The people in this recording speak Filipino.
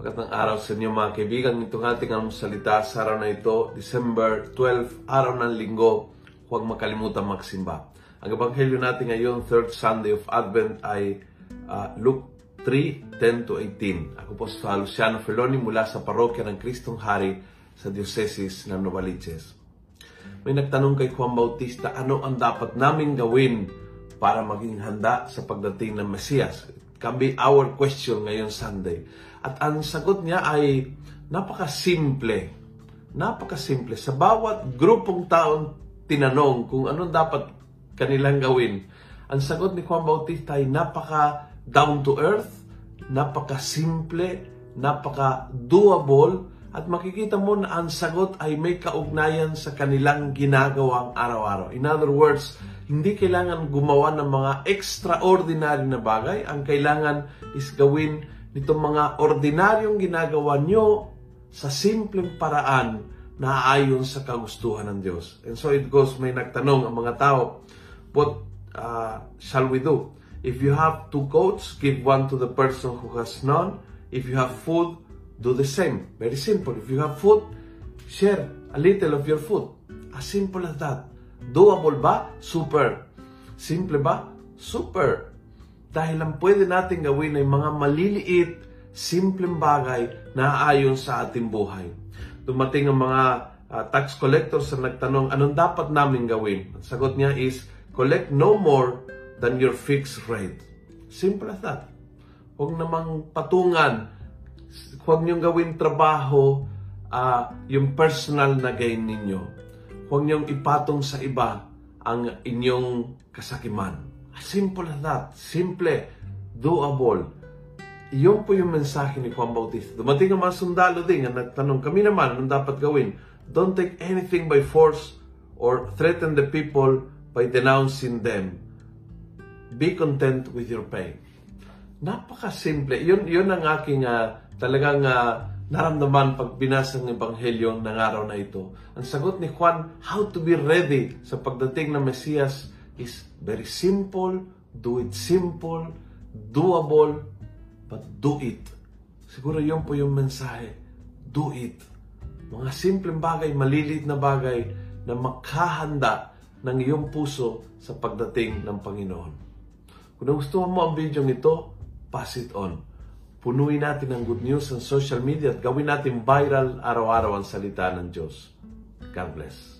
Magandang araw sa inyo mga kaibigan. Itong ating ang salita sa araw na ito, December 12, araw ng linggo. Huwag makalimutan magsimba. Ang ebanghelyo natin ngayon, third Sunday of Advent ay uh, Luke 3, 10 to 18. Ako po sa Luciano Feloni mula sa parokya ng Kristong Hari sa Diocese ng Novaliches. May nagtanong kay Juan Bautista, ano ang dapat naming gawin para maging handa sa pagdating ng Mesiyas? Can be our question ngayon Sunday. At ang sagot niya ay napakasimple. Napakasimple. Sa bawat grupong taon tinanong kung anong dapat kanilang gawin, ang sagot ni Juan Bautista ay napaka down to earth, napaka simple, napaka doable, at makikita mo na ang sagot ay may kaugnayan sa kanilang ginagawang araw-araw. In other words, hindi kailangan gumawa ng mga extraordinary na bagay. Ang kailangan is gawin nitong mga ordinaryong ginagawa nyo sa simpleng paraan na ayon sa kagustuhan ng Diyos. And so it goes, may nagtanong ang mga tao, what uh, shall we do? If you have two coats, give one to the person who has none. If you have food, do the same. Very simple. If you have food, share a little of your food. As simple as that. Doable ba? Super. Simple ba? Super. Dahil ang pwede natin gawin ay mga maliliit, simpleng bagay na ayon sa ating buhay. Dumating ang mga uh, tax collectors na nagtanong, anong dapat namin gawin? Ang sagot niya is, collect no more than your fixed rate. Simple as that. Huwag namang patungan. Huwag niyong gawin trabaho uh, yung personal na gain ninyo. Huwag niyong ipatong sa iba ang inyong kasakiman. Simple as that. Simple. Doable. Iyon po yung mensahe ni Juan Bautista. Dumating ang mga sundalo din na nagtanong, kami naman, anong dapat gawin? Don't take anything by force or threaten the people by denouncing them. Be content with your pay. Napaka-simple. Yun, yun ang aking uh, talagang uh, naramdaman pag binasa ng Ebanghelyo ng araw na ito. Ang sagot ni Juan, how to be ready sa pagdating ng Mesiyas is very simple, do it simple, doable, but do it. Siguro yun po yung mensahe. Do it. Mga simpleng bagay, malilit na bagay na makahanda ng iyong puso sa pagdating ng Panginoon. Kung gusto mo ang video ito, pass it on. Punuin natin ang good news sa social media at gawin natin viral araw-araw ang salita ng Diyos. God bless.